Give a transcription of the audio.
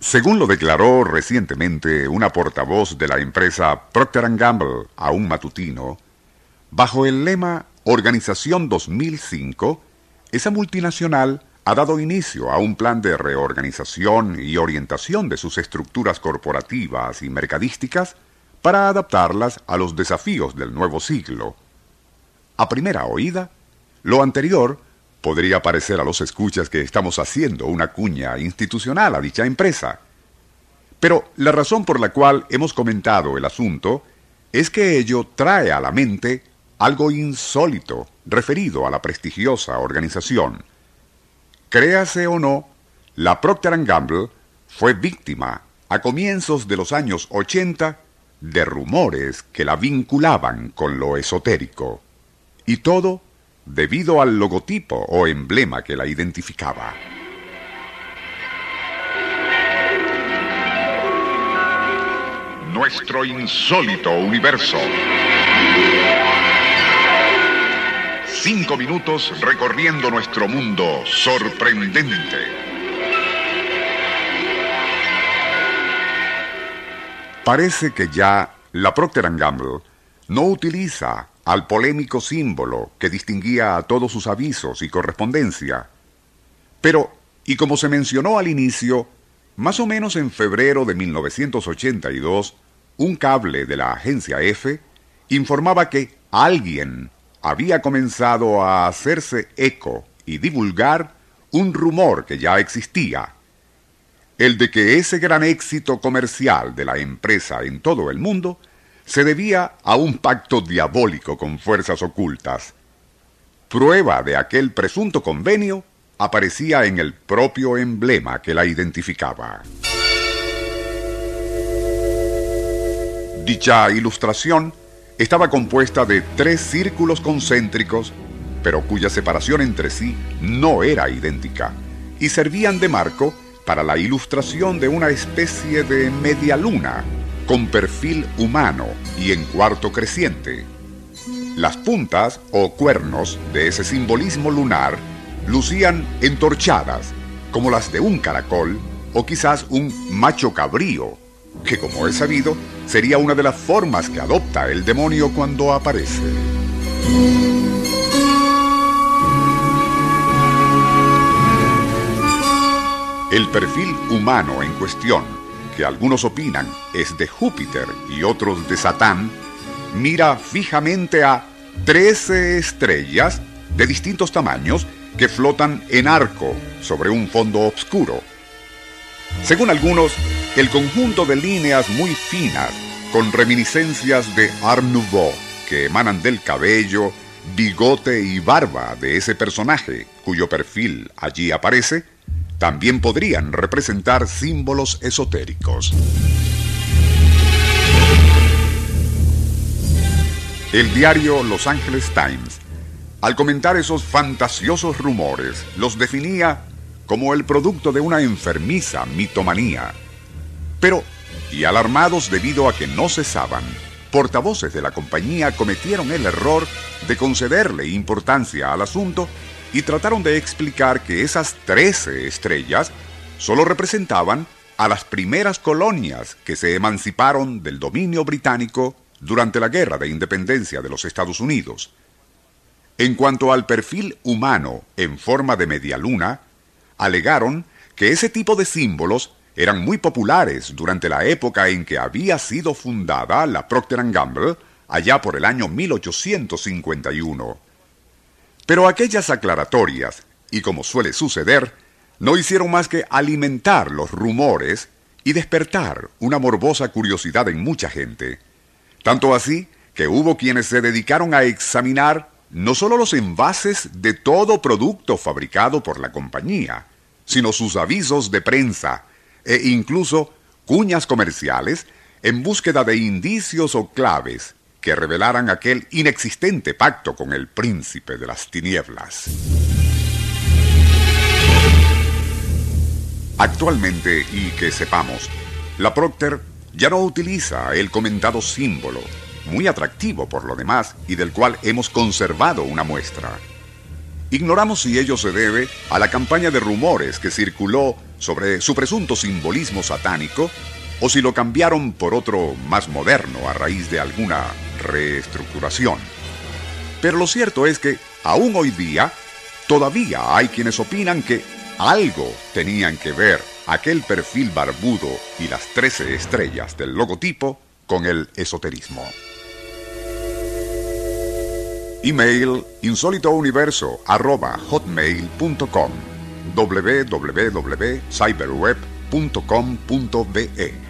Según lo declaró recientemente una portavoz de la empresa Procter ⁇ Gamble a un matutino, bajo el lema Organización 2005, esa multinacional ha dado inicio a un plan de reorganización y orientación de sus estructuras corporativas y mercadísticas para adaptarlas a los desafíos del nuevo siglo. A primera oída, lo anterior podría parecer a los escuchas que estamos haciendo una cuña institucional a dicha empresa. Pero la razón por la cual hemos comentado el asunto es que ello trae a la mente algo insólito referido a la prestigiosa organización. Créase o no, la Procter Gamble fue víctima a comienzos de los años 80 de rumores que la vinculaban con lo esotérico. Y todo debido al logotipo o emblema que la identificaba. Nuestro insólito universo. Cinco minutos recorriendo nuestro mundo sorprendente. Parece que ya la Procter Gamble no utiliza al polémico símbolo que distinguía a todos sus avisos y correspondencia. Pero, y como se mencionó al inicio, más o menos en febrero de 1982, un cable de la agencia F informaba que alguien había comenzado a hacerse eco y divulgar un rumor que ya existía, el de que ese gran éxito comercial de la empresa en todo el mundo se debía a un pacto diabólico con fuerzas ocultas. Prueba de aquel presunto convenio aparecía en el propio emblema que la identificaba. Dicha ilustración estaba compuesta de tres círculos concéntricos, pero cuya separación entre sí no era idéntica, y servían de marco para la ilustración de una especie de media luna con perfil humano y en cuarto creciente. Las puntas o cuernos de ese simbolismo lunar lucían entorchadas, como las de un caracol o quizás un macho cabrío, que como es sabido, sería una de las formas que adopta el demonio cuando aparece. El perfil humano en cuestión algunos opinan es de Júpiter y otros de Satán, mira fijamente a 13 estrellas de distintos tamaños que flotan en arco sobre un fondo oscuro. Según algunos, el conjunto de líneas muy finas, con reminiscencias de Art Nouveau, que emanan del cabello, bigote y barba de ese personaje, cuyo perfil allí aparece, también podrían representar símbolos esotéricos. El diario Los Angeles Times, al comentar esos fantasiosos rumores, los definía como el producto de una enfermiza mitomanía. Pero, y alarmados debido a que no cesaban, portavoces de la compañía cometieron el error de concederle importancia al asunto y trataron de explicar que esas 13 estrellas solo representaban a las primeras colonias que se emanciparon del dominio británico durante la Guerra de Independencia de los Estados Unidos. En cuanto al perfil humano en forma de media luna, alegaron que ese tipo de símbolos eran muy populares durante la época en que había sido fundada la Procter Gamble, allá por el año 1851. Pero aquellas aclaratorias, y como suele suceder, no hicieron más que alimentar los rumores y despertar una morbosa curiosidad en mucha gente. Tanto así que hubo quienes se dedicaron a examinar no solo los envases de todo producto fabricado por la compañía, sino sus avisos de prensa e incluso cuñas comerciales en búsqueda de indicios o claves que revelaran aquel inexistente pacto con el príncipe de las tinieblas. Actualmente, y que sepamos, la Procter ya no utiliza el comentado símbolo, muy atractivo por lo demás y del cual hemos conservado una muestra. Ignoramos si ello se debe a la campaña de rumores que circuló sobre su presunto simbolismo satánico o si lo cambiaron por otro más moderno a raíz de alguna reestructuración. Pero lo cierto es que, aún hoy día, todavía hay quienes opinan que algo tenían que ver aquel perfil barbudo y las 13 estrellas del logotipo con el esoterismo. Email insólitouniverso.hotmail.com www.cyberweb.com.be